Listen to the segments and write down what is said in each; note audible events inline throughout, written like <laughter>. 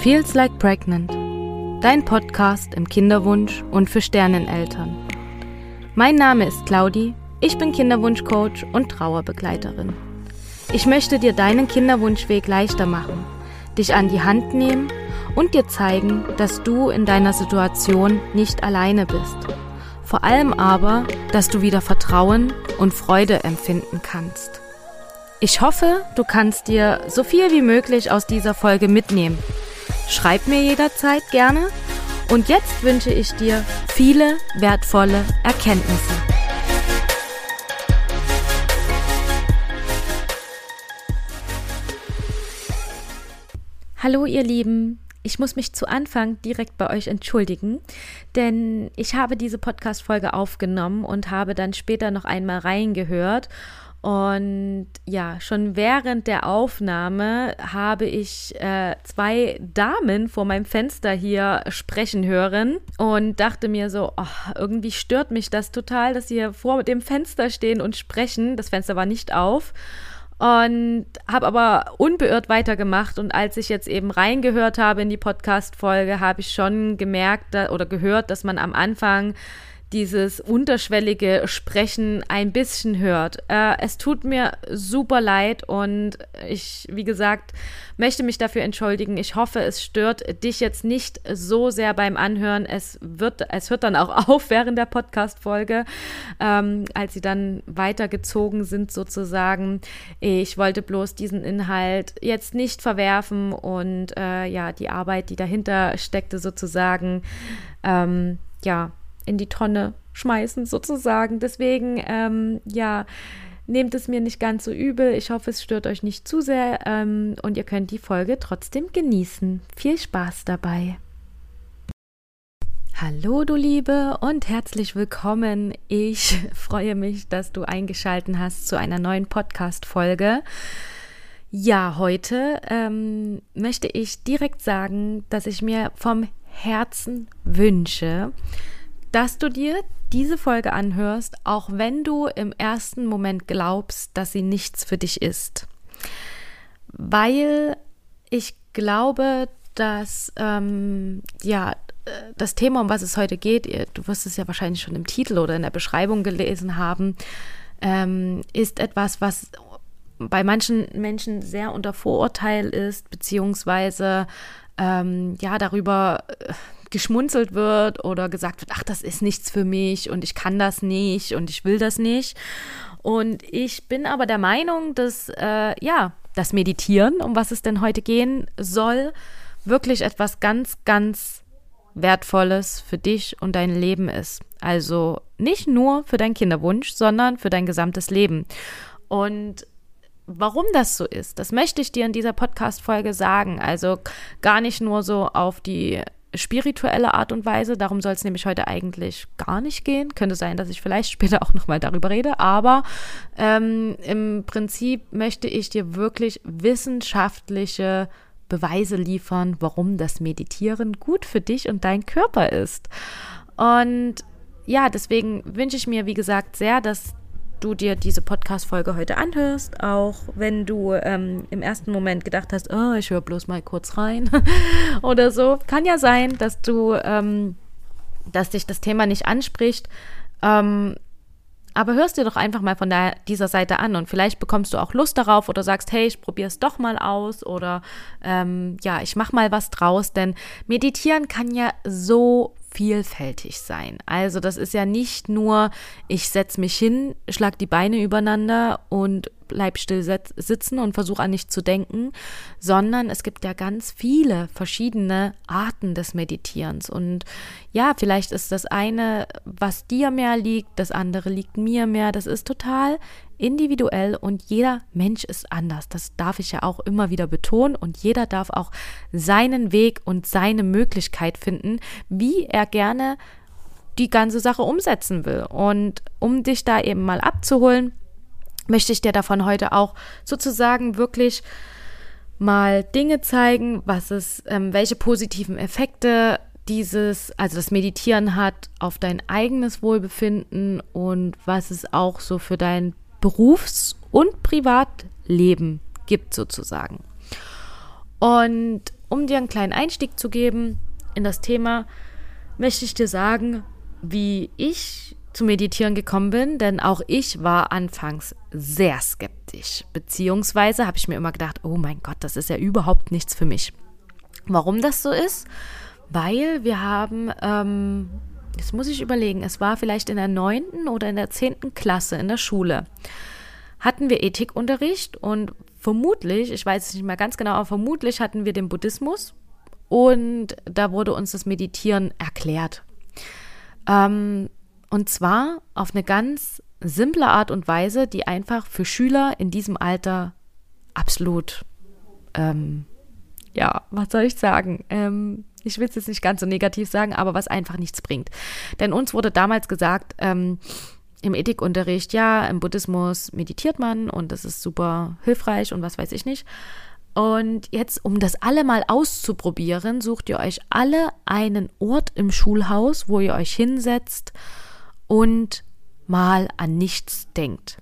Feels Like Pregnant, dein Podcast im Kinderwunsch und für Sterneneltern. Mein Name ist Claudi, ich bin Kinderwunschcoach und Trauerbegleiterin. Ich möchte dir deinen Kinderwunschweg leichter machen, dich an die Hand nehmen und dir zeigen, dass du in deiner Situation nicht alleine bist. Vor allem aber, dass du wieder Vertrauen und Freude empfinden kannst. Ich hoffe, du kannst dir so viel wie möglich aus dieser Folge mitnehmen. Schreib mir jederzeit gerne. Und jetzt wünsche ich dir viele wertvolle Erkenntnisse. Hallo ihr Lieben, ich muss mich zu Anfang direkt bei euch entschuldigen, denn ich habe diese Podcast-Folge aufgenommen und habe dann später noch einmal reingehört und ja, schon während der Aufnahme habe ich äh, zwei Damen vor meinem Fenster hier sprechen hören und dachte mir so, oh, irgendwie stört mich das total, dass sie hier vor dem Fenster stehen und sprechen. Das Fenster war nicht auf und habe aber unbeirrt weitergemacht. Und als ich jetzt eben reingehört habe in die Podcast-Folge, habe ich schon gemerkt oder gehört, dass man am Anfang dieses unterschwellige Sprechen ein bisschen hört. Äh, es tut mir super leid und ich, wie gesagt, möchte mich dafür entschuldigen. Ich hoffe, es stört dich jetzt nicht so sehr beim Anhören. Es wird, es hört dann auch <laughs> auf während der Podcast-Folge, ähm, als sie dann weitergezogen sind sozusagen. Ich wollte bloß diesen Inhalt jetzt nicht verwerfen und äh, ja, die Arbeit, die dahinter steckte sozusagen, ähm, ja, in die Tonne schmeißen, sozusagen. Deswegen, ähm, ja, nehmt es mir nicht ganz so übel. Ich hoffe, es stört euch nicht zu sehr ähm, und ihr könnt die Folge trotzdem genießen. Viel Spaß dabei. Hallo du Liebe und herzlich willkommen. Ich <laughs> freue mich, dass du eingeschalten hast zu einer neuen Podcast-Folge. Ja, heute ähm, möchte ich direkt sagen, dass ich mir vom Herzen wünsche, dass du dir diese Folge anhörst, auch wenn du im ersten Moment glaubst, dass sie nichts für dich ist. Weil ich glaube, dass ähm, ja das Thema, um was es heute geht, du wirst es ja wahrscheinlich schon im Titel oder in der Beschreibung gelesen haben, ähm, ist etwas, was bei manchen Menschen sehr unter Vorurteil ist, beziehungsweise ähm, ja darüber äh, geschmunzelt wird oder gesagt wird, ach, das ist nichts für mich und ich kann das nicht und ich will das nicht. Und ich bin aber der Meinung, dass äh, ja, das Meditieren, um was es denn heute gehen soll, wirklich etwas ganz, ganz Wertvolles für dich und dein Leben ist. Also nicht nur für deinen Kinderwunsch, sondern für dein gesamtes Leben. Und warum das so ist, das möchte ich dir in dieser Podcast-Folge sagen. Also gar nicht nur so auf die spirituelle Art und Weise. Darum soll es nämlich heute eigentlich gar nicht gehen. Könnte sein, dass ich vielleicht <laughs> später auch nochmal darüber rede. Aber ähm, im Prinzip möchte ich dir wirklich wissenschaftliche Beweise liefern, warum das Meditieren gut für dich und deinen Körper ist. Und ja, deswegen wünsche ich mir, wie gesagt, sehr, dass du dir diese Podcast-Folge heute anhörst, auch wenn du ähm, im ersten Moment gedacht hast, oh, ich höre bloß mal kurz rein <laughs> oder so. Kann ja sein, dass du, ähm, dass dich das Thema nicht anspricht. Ähm, aber hörst dir doch einfach mal von der, dieser Seite an und vielleicht bekommst du auch Lust darauf oder sagst, hey, ich probiere es doch mal aus oder ähm, ja, ich mache mal was draus, denn meditieren kann ja so vielfältig sein. Also das ist ja nicht nur, ich setze mich hin, schlag die Beine übereinander und bleib still sitzen und versuche an nichts zu denken, sondern es gibt ja ganz viele verschiedene Arten des Meditierens. Und ja, vielleicht ist das eine, was dir mehr liegt, das andere liegt mir mehr. Das ist total individuell und jeder Mensch ist anders. Das darf ich ja auch immer wieder betonen und jeder darf auch seinen Weg und seine Möglichkeit finden, wie er gerne die ganze Sache umsetzen will. Und um dich da eben mal abzuholen, möchte ich dir davon heute auch sozusagen wirklich mal Dinge zeigen, was es, ähm, welche positiven Effekte dieses, also das Meditieren hat auf dein eigenes Wohlbefinden und was es auch so für dein Berufs- und Privatleben gibt sozusagen. Und um dir einen kleinen Einstieg zu geben in das Thema, möchte ich dir sagen, wie ich zu Meditieren gekommen bin, denn auch ich war anfangs sehr skeptisch, beziehungsweise habe ich mir immer gedacht, oh mein Gott, das ist ja überhaupt nichts für mich. Warum das so ist? Weil wir haben, ähm, jetzt muss ich überlegen, es war vielleicht in der neunten oder in der zehnten Klasse in der Schule, hatten wir Ethikunterricht und vermutlich, ich weiß es nicht mehr ganz genau, aber vermutlich hatten wir den Buddhismus und da wurde uns das Meditieren erklärt. Ähm, und zwar auf eine ganz simple Art und Weise, die einfach für Schüler in diesem Alter absolut, ähm, ja, was soll ich sagen? Ähm, ich will es jetzt nicht ganz so negativ sagen, aber was einfach nichts bringt. Denn uns wurde damals gesagt, ähm, im Ethikunterricht, ja, im Buddhismus meditiert man und das ist super hilfreich und was weiß ich nicht. Und jetzt, um das alle mal auszuprobieren, sucht ihr euch alle einen Ort im Schulhaus, wo ihr euch hinsetzt und mal an nichts denkt.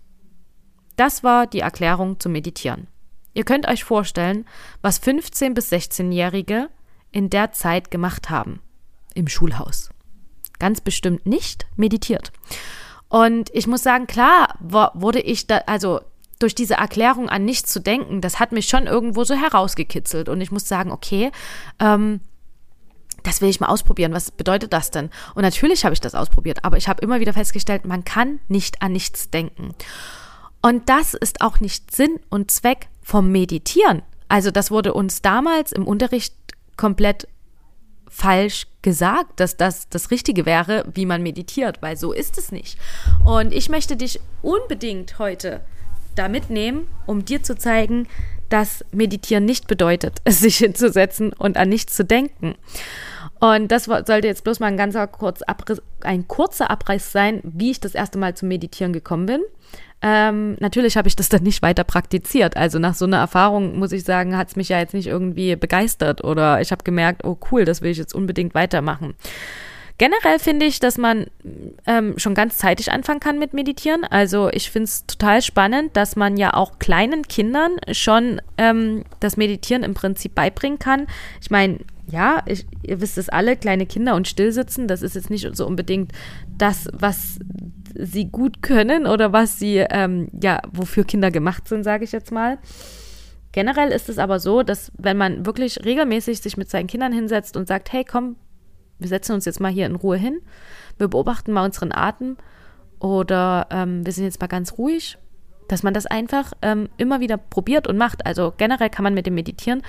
Das war die Erklärung zum Meditieren. Ihr könnt euch vorstellen, was 15- bis 16-Jährige in der Zeit gemacht haben im Schulhaus. Ganz bestimmt nicht meditiert. Und ich muss sagen, klar wurde ich da, also durch diese Erklärung an nichts zu denken, das hat mich schon irgendwo so herausgekitzelt. Und ich muss sagen, okay, ähm, das will ich mal ausprobieren. Was bedeutet das denn? Und natürlich habe ich das ausprobiert, aber ich habe immer wieder festgestellt, man kann nicht an nichts denken. Und das ist auch nicht Sinn und Zweck vom Meditieren. Also das wurde uns damals im Unterricht komplett falsch gesagt, dass das das Richtige wäre, wie man meditiert, weil so ist es nicht. Und ich möchte dich unbedingt heute da mitnehmen, um dir zu zeigen, dass Meditieren nicht bedeutet, <laughs> sich hinzusetzen und an nichts zu denken. Und das sollte jetzt bloß mal ein ganzer kurz Abriss, ein kurzer Abreiß sein, wie ich das erste Mal zum Meditieren gekommen bin. Ähm, natürlich habe ich das dann nicht weiter praktiziert. Also nach so einer Erfahrung, muss ich sagen, hat es mich ja jetzt nicht irgendwie begeistert oder ich habe gemerkt, oh cool, das will ich jetzt unbedingt weitermachen. Generell finde ich, dass man ähm, schon ganz zeitig anfangen kann mit Meditieren. Also ich finde es total spannend, dass man ja auch kleinen Kindern schon ähm, das Meditieren im Prinzip beibringen kann. Ich meine, ja, ich, ihr wisst es alle, kleine Kinder und stillsitzen, das ist jetzt nicht so unbedingt das, was sie gut können oder was sie, ähm, ja, wofür Kinder gemacht sind, sage ich jetzt mal. Generell ist es aber so, dass wenn man wirklich regelmäßig sich mit seinen Kindern hinsetzt und sagt, hey, komm, wir setzen uns jetzt mal hier in Ruhe hin, wir beobachten mal unseren Atem oder ähm, wir sind jetzt mal ganz ruhig, dass man das einfach ähm, immer wieder probiert und macht. Also generell kann man mit dem Meditieren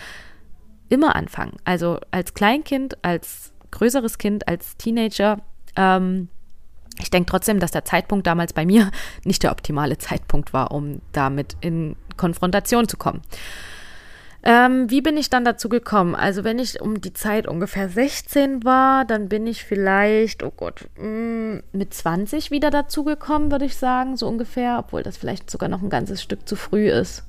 immer anfangen. Also als Kleinkind, als größeres Kind, als Teenager. Ähm, ich denke trotzdem, dass der Zeitpunkt damals bei mir <laughs> nicht der optimale Zeitpunkt war, um damit in Konfrontation zu kommen. Ähm, wie bin ich dann dazu gekommen? Also wenn ich um die Zeit ungefähr 16 war, dann bin ich vielleicht, oh Gott, mm, mit 20 wieder dazu gekommen, würde ich sagen, so ungefähr, obwohl das vielleicht sogar noch ein ganzes Stück zu früh ist.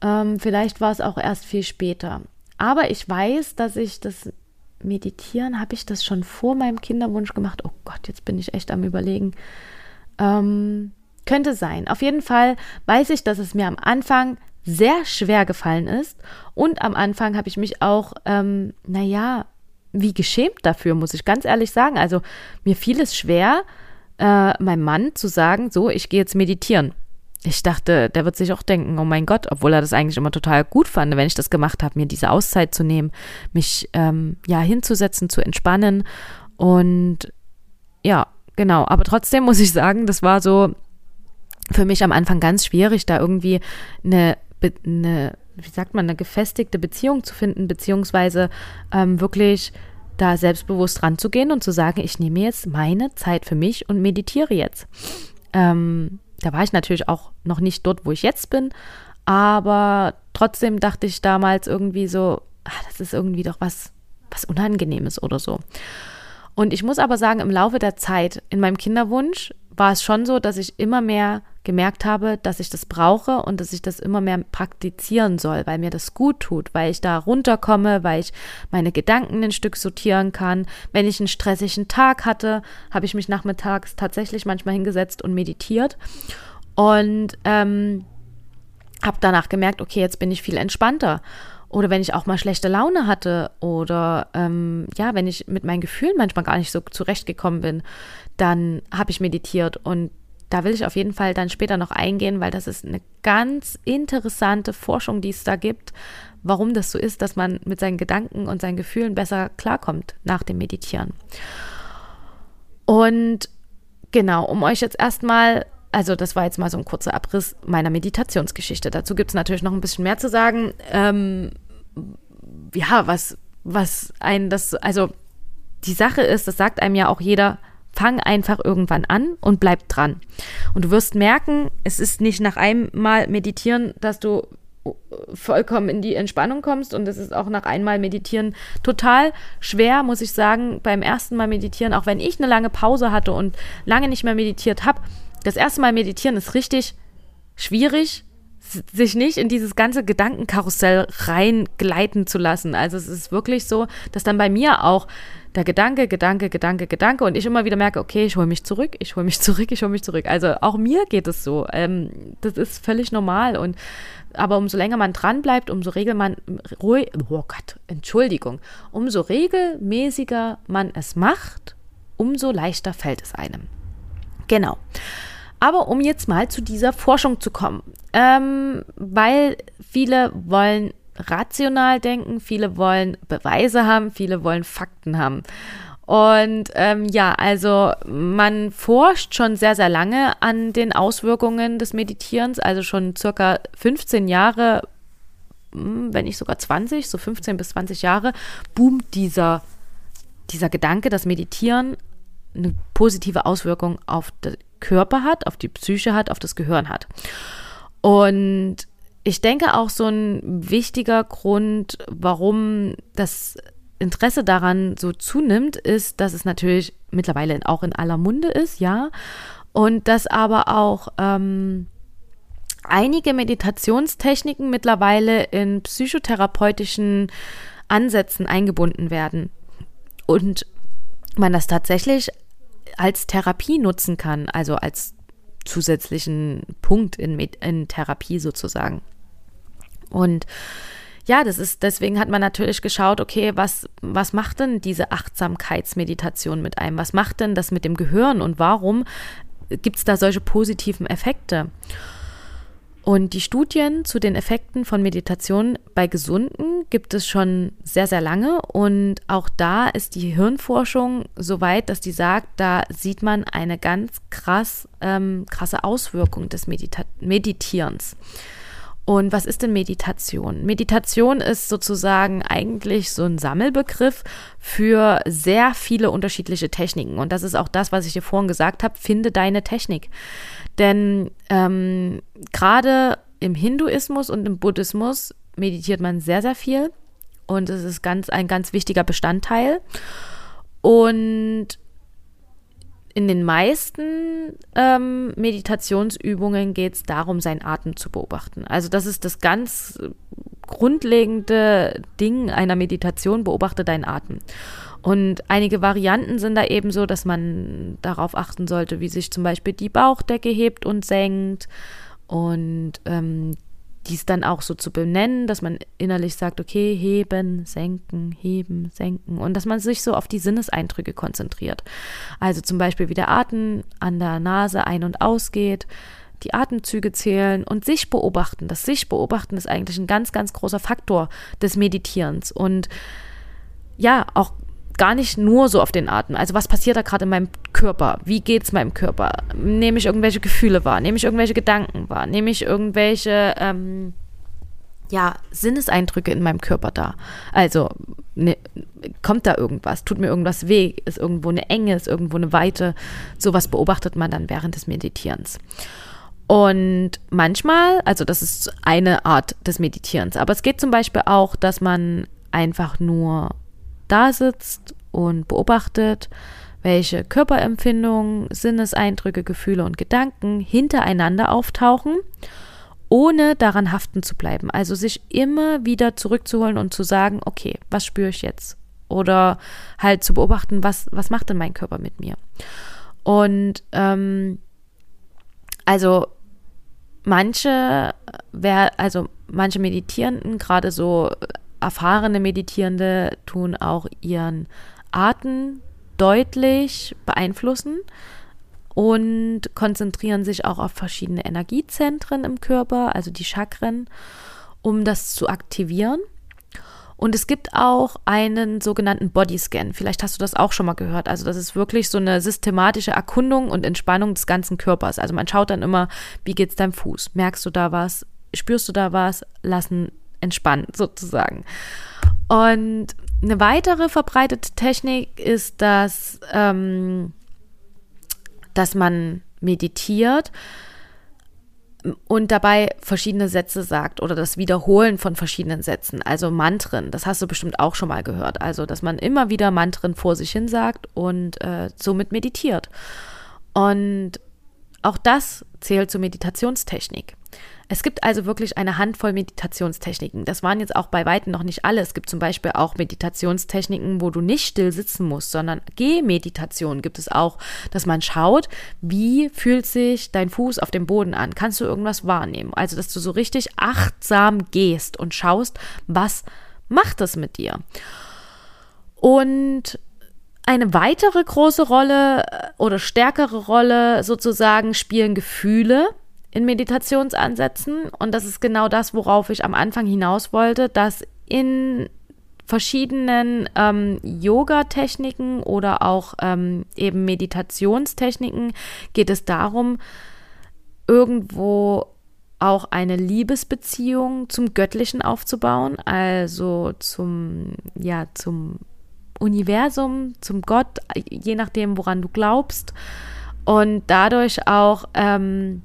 Ähm, vielleicht war es auch erst viel später. Aber ich weiß, dass ich das Meditieren, habe ich das schon vor meinem Kinderwunsch gemacht? Oh Gott, jetzt bin ich echt am Überlegen. Ähm, könnte sein. Auf jeden Fall weiß ich, dass es mir am Anfang sehr schwer gefallen ist. Und am Anfang habe ich mich auch, ähm, naja, wie geschämt dafür, muss ich ganz ehrlich sagen. Also mir fiel es schwer, äh, meinem Mann zu sagen, so, ich gehe jetzt meditieren ich dachte, der wird sich auch denken, oh mein Gott, obwohl er das eigentlich immer total gut fand, wenn ich das gemacht habe, mir diese Auszeit zu nehmen, mich ähm, ja hinzusetzen, zu entspannen und ja, genau. Aber trotzdem muss ich sagen, das war so für mich am Anfang ganz schwierig, da irgendwie eine, eine wie sagt man, eine gefestigte Beziehung zu finden, beziehungsweise ähm, wirklich da selbstbewusst ranzugehen und zu sagen, ich nehme jetzt meine Zeit für mich und meditiere jetzt. Ähm, da war ich natürlich auch noch nicht dort, wo ich jetzt bin, aber trotzdem dachte ich damals irgendwie so, ach, das ist irgendwie doch was, was Unangenehmes oder so. Und ich muss aber sagen, im Laufe der Zeit, in meinem Kinderwunsch, war es schon so, dass ich immer mehr gemerkt habe, dass ich das brauche und dass ich das immer mehr praktizieren soll, weil mir das gut tut, weil ich da runterkomme, weil ich meine Gedanken ein Stück sortieren kann. Wenn ich einen stressigen Tag hatte, habe ich mich nachmittags tatsächlich manchmal hingesetzt und meditiert und ähm, habe danach gemerkt, okay, jetzt bin ich viel entspannter. oder wenn ich auch mal schlechte Laune hatte oder ähm, ja, wenn ich mit meinen Gefühlen manchmal gar nicht so zurechtgekommen bin, dann habe ich meditiert und da will ich auf jeden Fall dann später noch eingehen, weil das ist eine ganz interessante Forschung, die es da gibt, warum das so ist, dass man mit seinen Gedanken und seinen Gefühlen besser klarkommt nach dem Meditieren. Und genau, um euch jetzt erstmal also das war jetzt mal so ein kurzer Abriss meiner Meditationsgeschichte. Dazu gibt es natürlich noch ein bisschen mehr zu sagen. Ähm, ja, was, was ein das, also die Sache ist, das sagt einem ja auch jeder, fang einfach irgendwann an und bleib dran. Und du wirst merken, es ist nicht nach einmal meditieren, dass du vollkommen in die Entspannung kommst und es ist auch nach einmal meditieren total schwer, muss ich sagen, beim ersten Mal meditieren, auch wenn ich eine lange Pause hatte und lange nicht mehr meditiert habe. Das erste Mal meditieren ist richtig schwierig, sich nicht in dieses ganze Gedankenkarussell reingleiten zu lassen. Also es ist wirklich so, dass dann bei mir auch der Gedanke, Gedanke, Gedanke, Gedanke und ich immer wieder merke, okay, ich hole mich zurück, ich hole mich <laughs> zurück, ich hole mich zurück. Also auch mir geht es so. Ähm, das ist völlig normal und aber umso länger man dran bleibt, umso regel man ruhig, oh Gott, Entschuldigung, umso regelmäßiger man es macht, umso leichter fällt es einem. Genau. Aber um jetzt mal zu dieser Forschung zu kommen, ähm, weil viele wollen rational denken, viele wollen Beweise haben, viele wollen Fakten haben. Und ähm, ja, also man forscht schon sehr, sehr lange an den Auswirkungen des Meditierens, also schon circa 15 Jahre, hm, wenn nicht sogar 20, so 15 bis 20 Jahre, boomt dieser, dieser Gedanke, dass Meditieren eine positive Auswirkung auf den Körper hat, auf die Psyche hat, auf das Gehirn hat. Und ich denke auch so ein wichtiger Grund, warum das Interesse daran so zunimmt, ist, dass es natürlich mittlerweile auch in aller Munde ist, ja. Und dass aber auch ähm, einige Meditationstechniken mittlerweile in psychotherapeutischen Ansätzen eingebunden werden. Und man das tatsächlich als Therapie nutzen kann, also als zusätzlichen Punkt in, in Therapie sozusagen. Und ja, das ist, deswegen hat man natürlich geschaut, okay, was, was macht denn diese Achtsamkeitsmeditation mit einem? Was macht denn das mit dem Gehirn und warum gibt es da solche positiven Effekte? Und die Studien zu den Effekten von Meditation bei Gesunden gibt es schon sehr, sehr lange. Und auch da ist die Hirnforschung so weit, dass die sagt, da sieht man eine ganz krass, ähm, krasse Auswirkung des Medita Meditierens. Und was ist denn Meditation? Meditation ist sozusagen eigentlich so ein Sammelbegriff für sehr viele unterschiedliche Techniken. Und das ist auch das, was ich dir vorhin gesagt habe, finde deine Technik. Denn ähm, gerade im Hinduismus und im Buddhismus meditiert man sehr, sehr viel. Und es ist ganz, ein ganz wichtiger Bestandteil. Und in den meisten ähm, Meditationsübungen geht es darum, seinen Atem zu beobachten. Also das ist das ganz grundlegende Ding einer Meditation, beobachte deinen Atem. Und einige Varianten sind da eben so, dass man darauf achten sollte, wie sich zum Beispiel die Bauchdecke hebt und senkt und ähm, dies dann auch so zu benennen, dass man innerlich sagt, okay, heben, senken, heben, senken und dass man sich so auf die Sinneseindrücke konzentriert. Also zum Beispiel, wie der Atem an der Nase ein- und ausgeht, die Atemzüge zählen und sich beobachten. Das sich beobachten ist eigentlich ein ganz, ganz großer Faktor des Meditierens und ja, auch gar nicht nur so auf den Atem. Also was passiert da gerade in meinem Körper? Wie geht es meinem Körper? Nehme ich irgendwelche Gefühle wahr? Nehme ich irgendwelche Gedanken wahr? Nehme ich irgendwelche ähm, ja, Sinneseindrücke in meinem Körper da? Also ne, kommt da irgendwas? Tut mir irgendwas weh? Ist irgendwo eine Enge? Ist irgendwo eine Weite? Sowas beobachtet man dann während des Meditierens. Und manchmal, also das ist eine Art des Meditierens, aber es geht zum Beispiel auch, dass man einfach nur da sitzt und beobachtet, welche Körperempfindungen, Sinneseindrücke, Gefühle und Gedanken hintereinander auftauchen, ohne daran haften zu bleiben. Also sich immer wieder zurückzuholen und zu sagen, okay, was spüre ich jetzt? Oder halt zu beobachten, was, was macht denn mein Körper mit mir? Und ähm, also manche, wer, also manche Meditierenden, gerade so erfahrene Meditierende tun auch ihren Atem deutlich beeinflussen und konzentrieren sich auch auf verschiedene Energiezentren im Körper, also die Chakren, um das zu aktivieren. Und es gibt auch einen sogenannten Bodyscan. Vielleicht hast du das auch schon mal gehört. Also das ist wirklich so eine systematische Erkundung und Entspannung des ganzen Körpers. Also man schaut dann immer, wie geht's deinem Fuß? Merkst du da was? Spürst du da was? Lassen entspannen sozusagen. Und eine weitere verbreitete Technik ist, dass, ähm, dass man meditiert und dabei verschiedene Sätze sagt oder das Wiederholen von verschiedenen Sätzen, also Mantren. Das hast du bestimmt auch schon mal gehört. Also, dass man immer wieder Mantren vor sich hin sagt und äh, somit meditiert. Und auch das zählt zur Meditationstechnik. Es gibt also wirklich eine Handvoll Meditationstechniken. Das waren jetzt auch bei Weitem noch nicht alle. Es gibt zum Beispiel auch Meditationstechniken, wo du nicht still sitzen musst, sondern Gehmeditation gibt es auch, dass man schaut, wie fühlt sich dein Fuß auf dem Boden an? Kannst du irgendwas wahrnehmen? Also, dass du so richtig achtsam gehst und schaust, was macht das mit dir? Und eine weitere große Rolle äh, oder stärkere Rolle sozusagen spielen Gefühle in Meditationsansätzen. Und das ist genau das, worauf ich am Anfang hinaus wollte, dass in verschiedenen ähm, Yoga-Techniken oder auch ähm, eben Meditationstechniken geht es darum, irgendwo auch eine Liebesbeziehung zum Göttlichen aufzubauen, also zum, ja, zum Universum, zum Gott, je nachdem, woran du glaubst. Und dadurch auch ähm,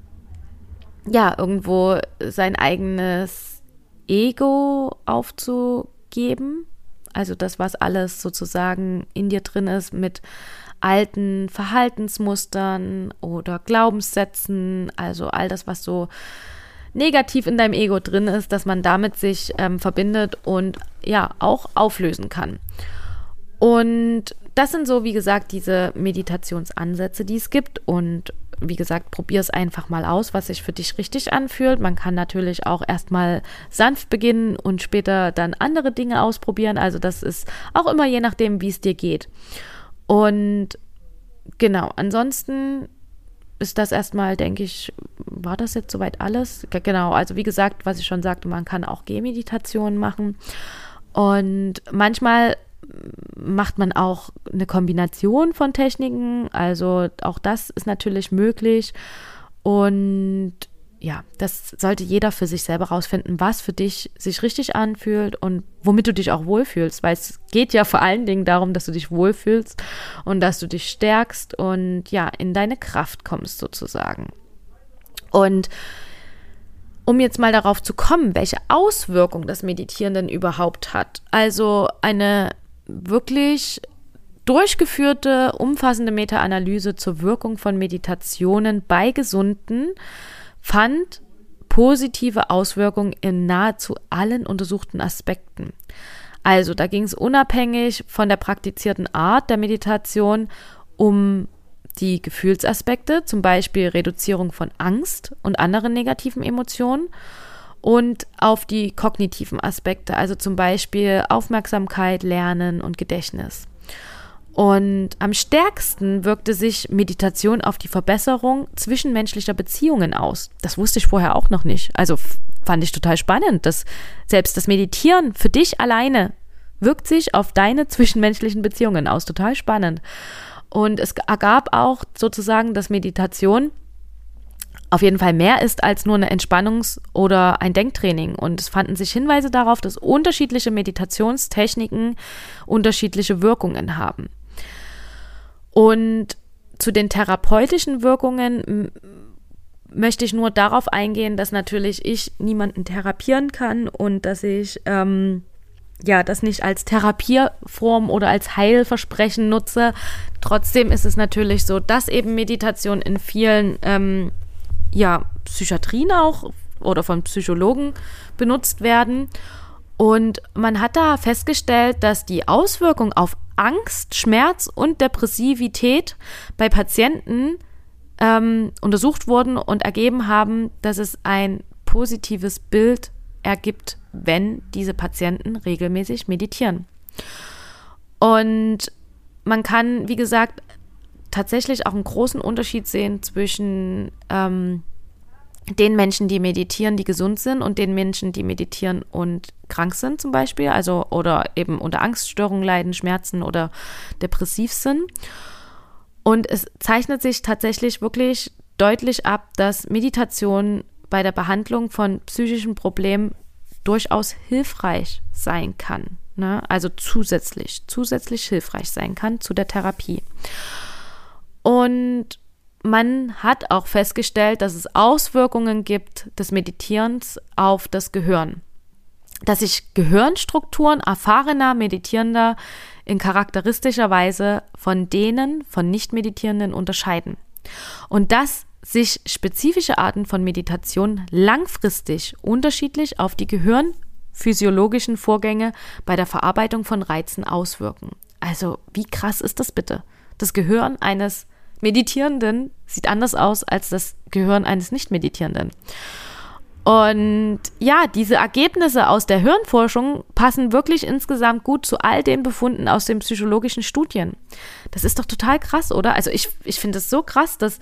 ja, irgendwo sein eigenes Ego aufzugeben. Also das, was alles sozusagen in dir drin ist mit alten Verhaltensmustern oder Glaubenssätzen, also all das, was so negativ in deinem Ego drin ist, dass man damit sich ähm, verbindet und ja auch auflösen kann. Und das sind so, wie gesagt, diese Meditationsansätze, die es gibt. Und wie gesagt, probier es einfach mal aus, was sich für dich richtig anfühlt. Man kann natürlich auch erstmal sanft beginnen und später dann andere Dinge ausprobieren. Also das ist auch immer je nachdem, wie es dir geht. Und genau, ansonsten ist das erstmal, denke ich, war das jetzt soweit alles? Genau, also wie gesagt, was ich schon sagte, man kann auch Gehmeditationen machen. Und manchmal macht man auch eine Kombination von Techniken. Also auch das ist natürlich möglich. Und ja, das sollte jeder für sich selber rausfinden, was für dich sich richtig anfühlt und womit du dich auch wohlfühlst, weil es geht ja vor allen Dingen darum, dass du dich wohlfühlst und dass du dich stärkst und ja, in deine Kraft kommst sozusagen. Und um jetzt mal darauf zu kommen, welche Auswirkung das Meditieren denn überhaupt hat. Also eine wirklich durchgeführte, umfassende Meta-Analyse zur Wirkung von Meditationen bei Gesunden fand positive Auswirkungen in nahezu allen untersuchten Aspekten. Also da ging es unabhängig von der praktizierten Art der Meditation um die Gefühlsaspekte, zum Beispiel Reduzierung von Angst und anderen negativen Emotionen und auf die kognitiven Aspekte, also zum Beispiel Aufmerksamkeit, Lernen und Gedächtnis. Und am stärksten wirkte sich Meditation auf die Verbesserung zwischenmenschlicher Beziehungen aus. Das wusste ich vorher auch noch nicht. Also fand ich total spannend, dass selbst das Meditieren für dich alleine wirkt sich auf deine zwischenmenschlichen Beziehungen aus. Total spannend. Und es ergab auch sozusagen, dass Meditation auf jeden Fall mehr ist als nur eine Entspannungs- oder ein Denktraining. Und es fanden sich Hinweise darauf, dass unterschiedliche Meditationstechniken unterschiedliche Wirkungen haben. Und zu den therapeutischen Wirkungen möchte ich nur darauf eingehen, dass natürlich ich niemanden therapieren kann und dass ich ähm, ja das nicht als Therapieform oder als Heilversprechen nutze. Trotzdem ist es natürlich so, dass eben Meditation in vielen ähm, ja, Psychiatrien auch oder von Psychologen benutzt werden. Und man hat da festgestellt, dass die Auswirkung auf Angst, Schmerz und Depressivität bei Patienten ähm, untersucht wurden und ergeben haben, dass es ein positives Bild ergibt, wenn diese Patienten regelmäßig meditieren. Und man kann, wie gesagt, tatsächlich auch einen großen Unterschied sehen zwischen ähm, den Menschen, die meditieren, die gesund sind und den Menschen, die meditieren und krank sind zum Beispiel, also oder eben unter Angststörungen leiden, Schmerzen oder depressiv sind. Und es zeichnet sich tatsächlich wirklich deutlich ab, dass Meditation bei der Behandlung von psychischen Problemen durchaus hilfreich sein kann. Ne? Also zusätzlich, zusätzlich hilfreich sein kann zu der Therapie. Und man hat auch festgestellt, dass es Auswirkungen gibt des Meditierens auf das Gehirn. Dass sich Gehirnstrukturen erfahrener Meditierender in charakteristischer Weise von denen von Nicht-Meditierenden unterscheiden. Und dass sich spezifische Arten von Meditation langfristig unterschiedlich auf die gehirnphysiologischen Vorgänge bei der Verarbeitung von Reizen auswirken. Also, wie krass ist das bitte? Das Gehirn eines Meditierenden sieht anders aus als das Gehirn eines Nicht-Meditierenden. Und ja, diese Ergebnisse aus der Hirnforschung passen wirklich insgesamt gut zu all den Befunden aus den psychologischen Studien. Das ist doch total krass, oder? Also ich, ich finde es so krass, dass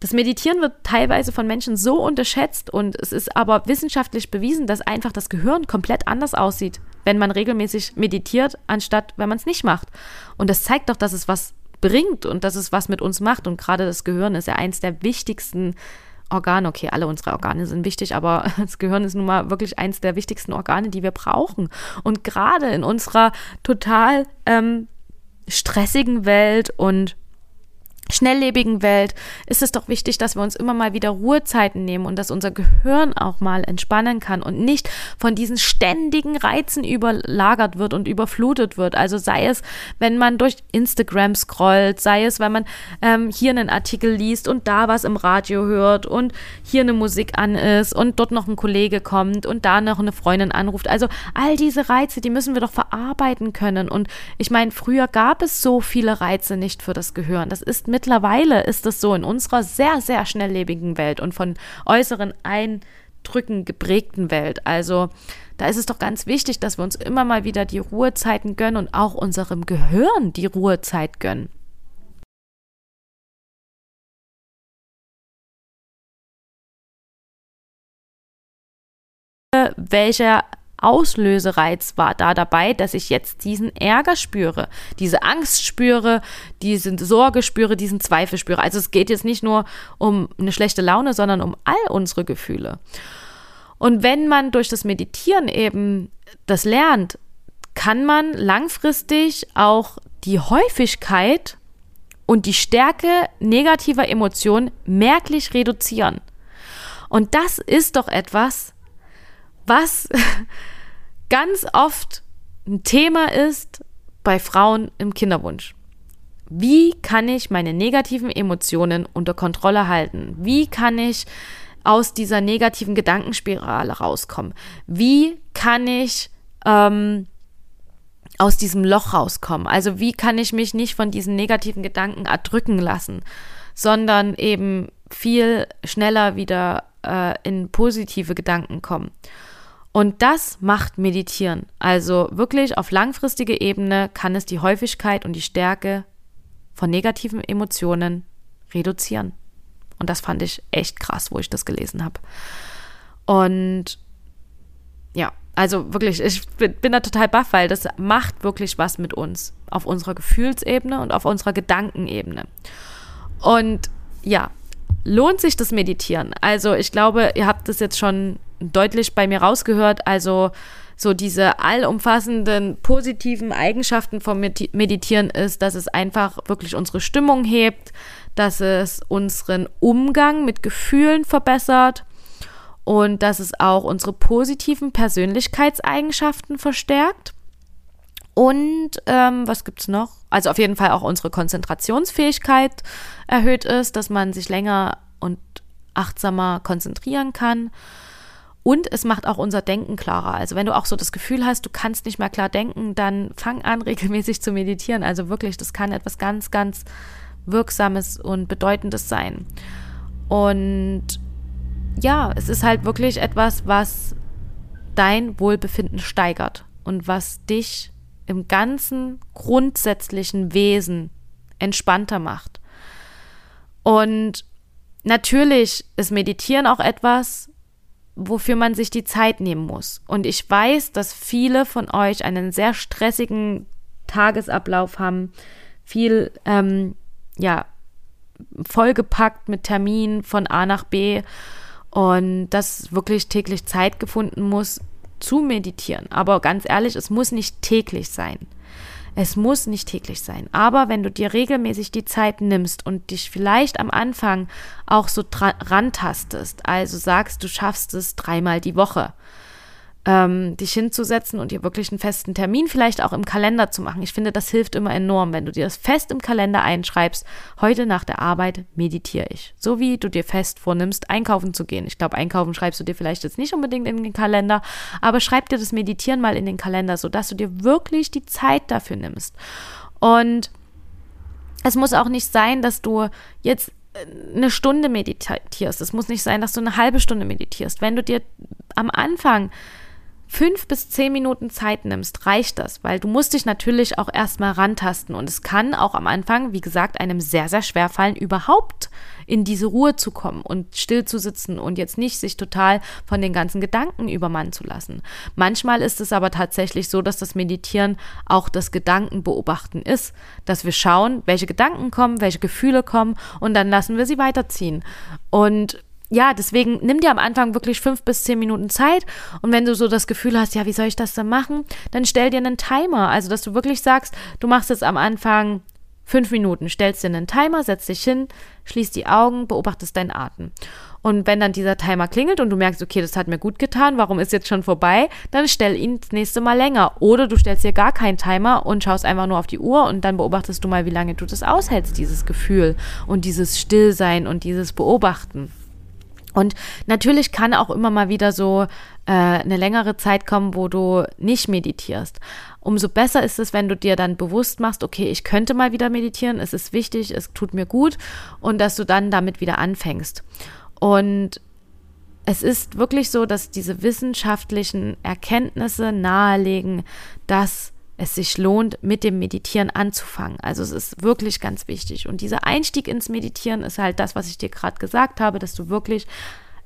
das Meditieren wird teilweise von Menschen so unterschätzt und es ist aber wissenschaftlich bewiesen, dass einfach das Gehirn komplett anders aussieht, wenn man regelmäßig meditiert, anstatt wenn man es nicht macht. Und das zeigt doch, dass es was bringt und dass es was mit uns macht. Und gerade das Gehirn ist ja eins der wichtigsten Organe. Okay, alle unsere Organe sind wichtig, aber <laughs> das Gehirn ist nun mal wirklich eins der wichtigsten Organe, die wir brauchen. Und gerade in unserer total ähm, stressigen Welt und schnelllebigen Welt ist es doch wichtig, dass wir uns immer mal wieder Ruhezeiten nehmen und dass unser Gehirn auch mal entspannen kann und nicht von diesen ständigen Reizen überlagert wird und überflutet wird. Also sei es, wenn man durch Instagram scrollt, sei es, wenn man ähm, hier einen Artikel liest und da was im Radio hört und hier eine Musik an ist und dort noch ein Kollege kommt und da noch eine Freundin anruft. Also all diese Reize, die müssen wir doch verarbeiten können. Und ich meine, früher gab es so viele Reize nicht für das Gehirn. Das ist mit mittlerweile ist es so in unserer sehr, sehr schnelllebigen Welt und von äußeren Eindrücken geprägten Welt. Also da ist es doch ganz wichtig, dass wir uns immer mal wieder die Ruhezeiten gönnen und auch unserem Gehirn die Ruhezeit gönnen. welcher Auslösereiz war da dabei, dass ich jetzt diesen Ärger spüre, diese Angst spüre, diese Sorge spüre, diesen Zweifel spüre. Also es geht jetzt nicht nur um eine schlechte Laune, sondern um all unsere Gefühle. Und wenn man durch das Meditieren eben das lernt, kann man langfristig auch die Häufigkeit und die Stärke negativer Emotionen merklich reduzieren. Und das ist doch etwas, was <laughs> ganz oft ein Thema ist bei Frauen im Kinderwunsch. Wie kann ich meine negativen Emotionen unter Kontrolle halten? Wie kann ich aus dieser negativen Gedankenspirale rauskommen? Wie kann ich ähm, aus diesem Loch rauskommen? Also wie kann ich mich nicht von diesen negativen Gedanken erdrücken lassen, sondern eben viel schneller wieder äh, in positive Gedanken kommen? Und das macht Meditieren. Also wirklich auf langfristige Ebene kann es die Häufigkeit und die Stärke von negativen Emotionen reduzieren. Und das fand ich echt krass, wo ich das gelesen habe. Und ja, also wirklich, ich bin, da total baff, weil das macht wirklich was mit uns auf unserer Gefühlsebene und auf unserer Gedankenebene. Und ja, lohnt sich das Meditieren? Also ich glaube, ihr habt das jetzt schon deutlich bei mir rausgehört. Also so diese allumfassenden positiven Eigenschaften vom Meditieren ist, dass es einfach wirklich unsere Stimmung hebt, dass es unseren Umgang mit Gefühlen verbessert und dass es auch unsere positiven Persönlichkeitseigenschaften verstärkt. Und ähm, was es noch? Also auf jeden Fall auch unsere Konzentrationsfähigkeit erhöht ist, dass man sich länger und achtsamer konzentrieren kann. Und es macht auch unser Denken klarer. Also wenn du auch so das Gefühl hast, du kannst nicht mehr klar denken, dann fang an, <laughs> regelmäßig zu meditieren. Also wirklich, das kann etwas ganz, ganz Wirksames und Bedeutendes sein. Und ja, es ist halt wirklich etwas, was dein Wohlbefinden steigert und was dich im ganzen grundsätzlichen Wesen entspannter macht. Und natürlich ist Meditieren auch etwas, wofür man sich die Zeit nehmen muss. Und ich weiß, dass viele von euch einen sehr stressigen Tagesablauf haben, viel, ähm, ja, vollgepackt mit Terminen von A nach B und dass wirklich täglich Zeit gefunden muss zu meditieren. Aber ganz ehrlich, es muss nicht täglich sein. Es muss nicht täglich sein. Aber wenn du dir regelmäßig die Zeit nimmst und dich vielleicht am Anfang auch so rantastest, also sagst, du schaffst es dreimal die Woche, ähm, dich hinzusetzen und dir wirklich einen festen Termin vielleicht auch im Kalender zu machen. Ich finde, das hilft immer enorm, wenn du dir das fest im Kalender einschreibst. Heute nach der Arbeit meditiere ich. So wie du dir fest vornimmst, einkaufen zu gehen. Ich glaube, einkaufen schreibst du dir vielleicht jetzt nicht unbedingt in den Kalender, aber schreib dir das Meditieren mal in den Kalender, sodass du dir wirklich die Zeit dafür nimmst. Und es muss auch nicht sein, dass du jetzt äh, eine Stunde meditierst. Es muss nicht sein, dass du eine halbe Stunde meditierst. Wenn du dir am Anfang fünf bis zehn Minuten Zeit nimmst, reicht das, weil du musst dich natürlich auch erstmal rantasten und es kann auch am Anfang, wie gesagt, einem sehr, sehr schwer fallen, überhaupt in diese Ruhe zu kommen und still zu sitzen und jetzt nicht sich total von den ganzen Gedanken übermannen zu lassen. Manchmal ist es aber tatsächlich so, dass das Meditieren auch das Gedankenbeobachten ist, dass wir schauen, welche Gedanken kommen, welche Gefühle kommen und dann lassen wir sie weiterziehen. Und ja, deswegen nimm dir am Anfang wirklich fünf bis zehn Minuten Zeit und wenn du so das Gefühl hast, ja, wie soll ich das denn machen, dann stell dir einen Timer. Also, dass du wirklich sagst, du machst jetzt am Anfang fünf Minuten, stellst dir einen Timer, setzt dich hin, schließt die Augen, beobachtest deinen Atem. Und wenn dann dieser Timer klingelt und du merkst, okay, das hat mir gut getan, warum ist jetzt schon vorbei, dann stell ihn das nächste Mal länger. Oder du stellst dir gar keinen Timer und schaust einfach nur auf die Uhr und dann beobachtest du mal, wie lange du das aushältst, dieses Gefühl und dieses Stillsein und dieses Beobachten. Und natürlich kann auch immer mal wieder so äh, eine längere Zeit kommen, wo du nicht meditierst. Umso besser ist es, wenn du dir dann bewusst machst, okay, ich könnte mal wieder meditieren, es ist wichtig, es tut mir gut und dass du dann damit wieder anfängst. Und es ist wirklich so, dass diese wissenschaftlichen Erkenntnisse nahelegen, dass es sich lohnt, mit dem Meditieren anzufangen. Also es ist wirklich ganz wichtig. Und dieser Einstieg ins Meditieren ist halt das, was ich dir gerade gesagt habe, dass du wirklich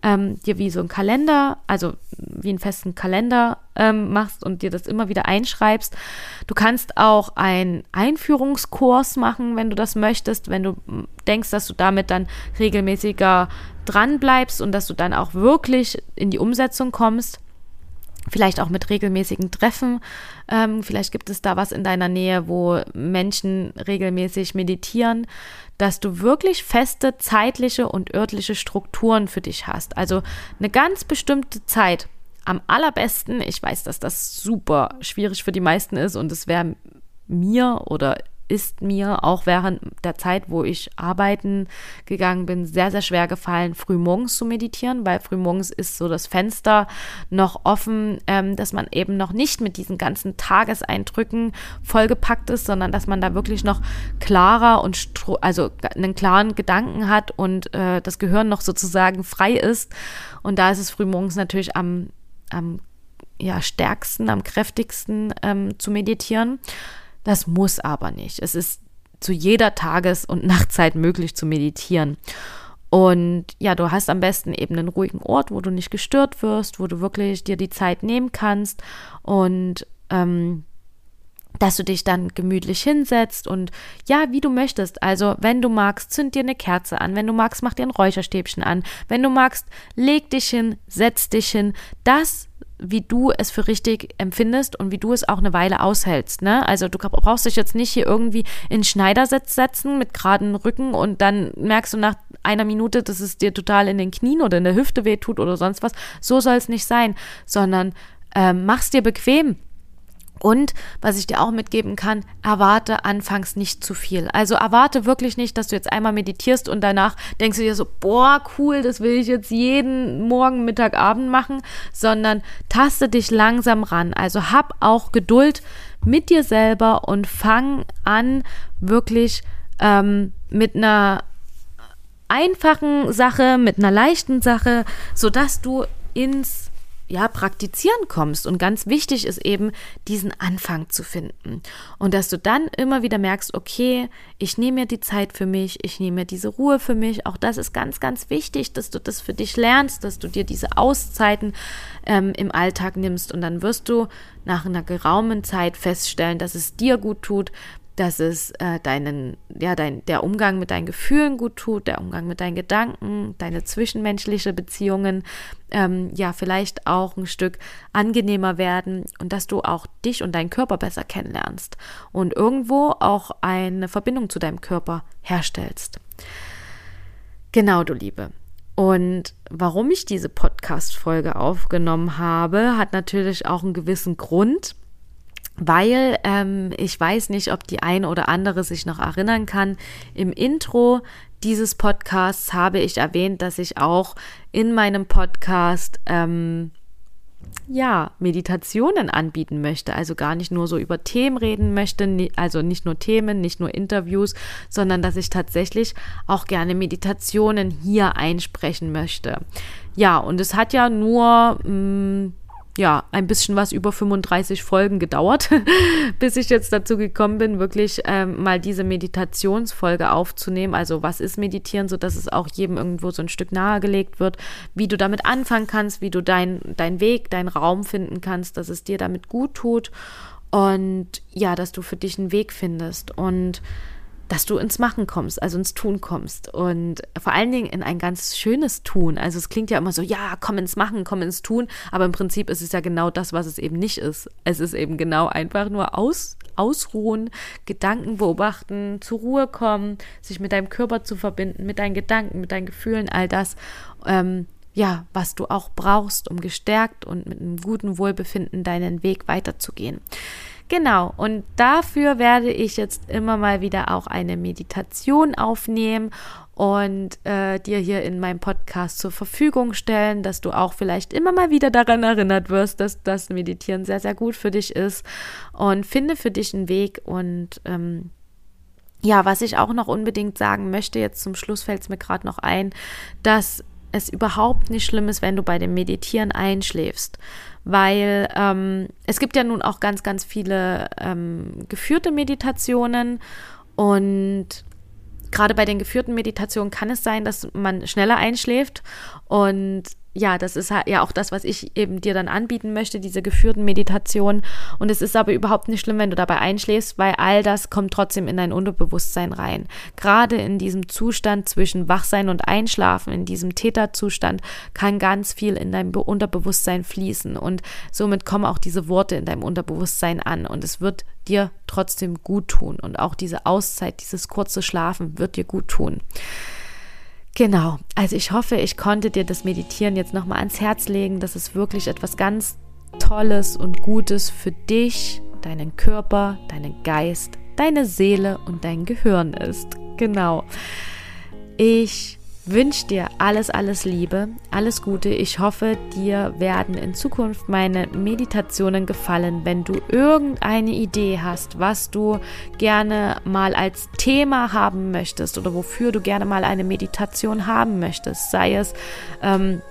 ähm, dir wie so ein Kalender, also wie einen festen Kalender ähm, machst und dir das immer wieder einschreibst. Du kannst auch einen Einführungskurs machen, wenn du das möchtest, wenn du denkst, dass du damit dann regelmäßiger dran bleibst und dass du dann auch wirklich in die Umsetzung kommst vielleicht auch mit regelmäßigen Treffen. Ähm, vielleicht gibt es da was in deiner Nähe, wo Menschen regelmäßig meditieren, dass du wirklich feste zeitliche und örtliche Strukturen für dich hast. Also eine ganz bestimmte Zeit. Am allerbesten, ich weiß, dass das super schwierig für die meisten ist und es wäre mir oder ist mir auch während der Zeit, wo ich arbeiten gegangen bin, sehr, sehr schwer gefallen, frühmorgens zu meditieren, weil frühmorgens ist so das Fenster noch offen, ähm, dass man eben noch nicht mit diesen ganzen Tageseindrücken vollgepackt ist, sondern dass man da wirklich noch klarer und also einen klaren Gedanken hat und äh, das Gehirn noch sozusagen frei ist. Und da ist es frühmorgens natürlich am, am ja, stärksten, am kräftigsten ähm, zu meditieren. Das muss aber nicht. Es ist zu jeder Tages- und <laughs> Nachtzeit möglich zu meditieren. Und ja, du hast am besten eben einen ruhigen Ort, wo du nicht gestört wirst, wo du wirklich dir die Zeit nehmen kannst und ähm, dass du dich dann gemütlich hinsetzt und ja, wie du möchtest. Also, wenn du magst, zünd dir eine Kerze an. Wenn du magst, mach dir ein Räucherstäbchen an. Wenn du magst, leg dich hin, setz dich hin. Das wie du es für richtig empfindest und wie du es auch eine Weile aushältst. Ne? Also du brauchst dich jetzt nicht hier irgendwie in Schneidersitz setzen mit geraden Rücken und dann merkst du nach einer Minute, dass es dir total in den Knien oder in der Hüfte wehtut oder sonst was. So soll es nicht sein, sondern ähm, mach's dir bequem. Und was ich dir auch mitgeben kann, erwarte anfangs nicht zu viel. Also erwarte wirklich nicht, dass du jetzt einmal meditierst und danach denkst du dir so, boah, cool, das will ich jetzt jeden Morgen, Mittag, Abend machen, sondern taste dich langsam ran. Also hab auch Geduld mit dir selber und fang an, wirklich ähm, mit einer einfachen Sache, mit einer leichten Sache, sodass du ins ja, praktizieren kommst. Und ganz wichtig ist eben, diesen Anfang zu finden. Und dass du dann immer wieder merkst, okay, ich nehme mir die Zeit für mich, ich nehme mir diese Ruhe für mich. Auch das ist ganz, ganz wichtig, dass du das für dich lernst, dass du dir diese Auszeiten ähm, im Alltag nimmst. Und dann wirst du nach einer geraumen Zeit feststellen, dass es dir gut tut, dass es äh, deinen, ja, dein, der Umgang mit deinen Gefühlen gut tut, der Umgang mit deinen Gedanken, deine zwischenmenschliche Beziehungen, ähm, ja, vielleicht auch ein Stück angenehmer werden und dass du auch dich und deinen Körper besser kennenlernst und irgendwo auch eine Verbindung zu deinem Körper herstellst. Genau, du Liebe. Und warum ich diese Podcast-Folge aufgenommen habe, hat natürlich auch einen gewissen Grund weil ähm, ich weiß nicht, ob die eine oder andere sich noch erinnern kann. Im Intro dieses Podcasts habe ich erwähnt, dass ich auch in meinem Podcast ähm, ja, Meditationen anbieten möchte, also gar nicht nur so über Themen reden möchte, also nicht nur Themen, nicht nur Interviews, sondern dass ich tatsächlich auch gerne Meditationen hier einsprechen möchte. Ja, und es hat ja nur mh, mm, ja, ein bisschen was über 35 Folgen gedauert, <laughs> bis ich jetzt dazu gekommen bin, wirklich ähm, mal diese Meditationsfolge aufzunehmen. Also was ist Meditieren, so dass es auch jedem irgendwo so ein Stück nahegelegt wird, wie du damit anfangen kannst, wie du deinen dein Weg, deinen Raum finden kannst, dass es dir damit gut tut. Und ja, dass du für dich einen Weg findest. Und dass du ins Machen kommst, also ins Tun kommst und vor allen Dingen in ein ganz schönes Tun. Also es klingt ja immer so, ja, komm ins Machen, komm ins Tun, aber im Prinzip ist es ja genau das, was es eben nicht ist. Es ist eben genau einfach nur aus, ausruhen, Gedanken beobachten, zur Ruhe kommen, sich mit deinem Körper zu verbinden, mit deinen Gedanken, mit deinen Gefühlen, all das. Ähm, ja, was du auch brauchst, um gestärkt und mit einem guten Wohlbefinden deinen Weg weiterzugehen. Genau, und dafür werde ich jetzt immer mal wieder auch eine Meditation aufnehmen und äh, dir hier in meinem Podcast zur Verfügung stellen, dass du auch vielleicht immer mal wieder daran erinnert wirst, dass das Meditieren sehr, sehr gut für dich ist. Und finde für dich einen Weg und ähm, ja, was ich auch noch unbedingt sagen möchte, jetzt zum Schluss fällt es mir gerade noch ein, dass es überhaupt nicht schlimm ist, wenn du bei dem Meditieren einschläfst. Weil ähm, es gibt ja nun auch ganz, ganz viele ähm, geführte Meditationen und gerade bei den geführten Meditationen kann es sein, dass man schneller einschläft und ja, das ist halt ja auch das, was ich eben dir dann anbieten möchte, diese geführten Meditationen. Und es ist aber überhaupt nicht schlimm, wenn du dabei einschläfst, weil all das kommt trotzdem in dein Unterbewusstsein rein. Gerade in diesem Zustand zwischen Wachsein und Einschlafen, in diesem Täterzustand, kann ganz viel in deinem Unterbewusstsein fließen. Und somit kommen auch diese Worte in deinem Unterbewusstsein an. Und es wird dir trotzdem gut tun. Und auch diese Auszeit, dieses kurze Schlafen wird dir gut tun. Genau, also ich hoffe, ich konnte dir das Meditieren jetzt nochmal ans Herz legen. Das ist wirklich etwas ganz Tolles und Gutes für dich, deinen Körper, deinen Geist, deine Seele und dein Gehirn ist. Genau. Ich wünsche dir alles, alles Liebe, alles Gute. Ich hoffe, dir werden in Zukunft meine Meditationen gefallen. Wenn du irgendeine Idee hast, was du gerne mal als Thema haben möchtest oder wofür du gerne mal eine Meditation haben möchtest, sei es ähm,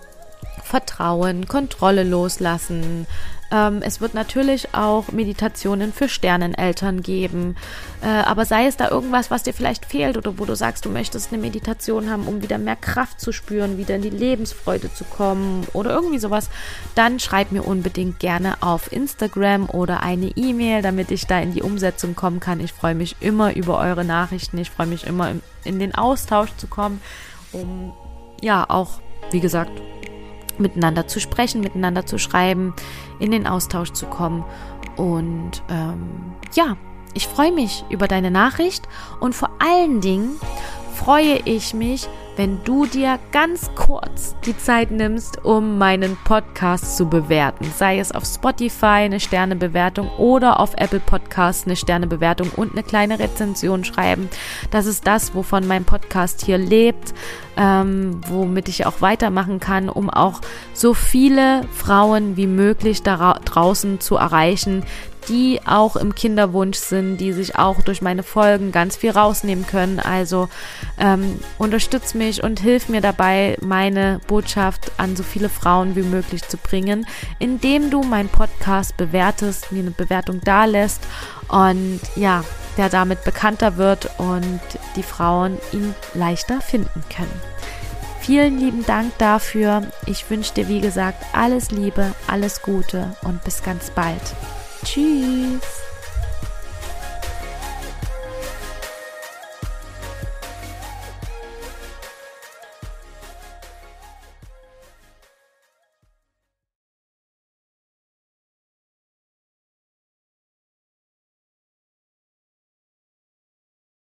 Vertrauen, Kontrolle loslassen, ähm, es wird natürlich auch Meditationen für Sterneneltern geben. Äh, aber sei es da irgendwas, was dir vielleicht fehlt oder wo du sagst, du möchtest eine Meditation haben, um wieder mehr Kraft zu spüren, wieder in die Lebensfreude zu kommen oder irgendwie sowas, dann schreib mir unbedingt gerne auf Instagram oder eine E-Mail, damit ich da in die Umsetzung kommen kann. Ich freue mich immer über eure Nachrichten. Ich freue mich immer in den Austausch zu kommen, um ja auch, wie gesagt, miteinander zu sprechen, miteinander zu schreiben, in den Austausch zu kommen. Und ähm, ja, ich freue mich über deine Nachricht und vor allen Dingen freue ich mich, wenn du dir ganz kurz die Zeit nimmst, um meinen Podcast zu bewerten. Sei es auf Spotify eine Sternebewertung oder auf Apple Podcasts eine Sternebewertung und eine kleine Rezension schreiben. Das ist das, wovon mein Podcast hier lebt, ähm, womit ich auch weitermachen kann, um auch so viele Frauen wie möglich da draußen zu erreichen, die auch im Kinderwunsch sind, die sich auch durch meine Folgen ganz viel rausnehmen können. Also ähm, unterstütz mich und hilf mir dabei, meine Botschaft an so viele Frauen wie möglich zu bringen, indem du meinen Podcast bewertest, mir eine Bewertung dalässt und ja, der damit bekannter wird und die Frauen ihn leichter finden können. Vielen lieben Dank dafür. Ich wünsche dir, wie gesagt, alles Liebe, alles Gute und bis ganz bald. Tschüss.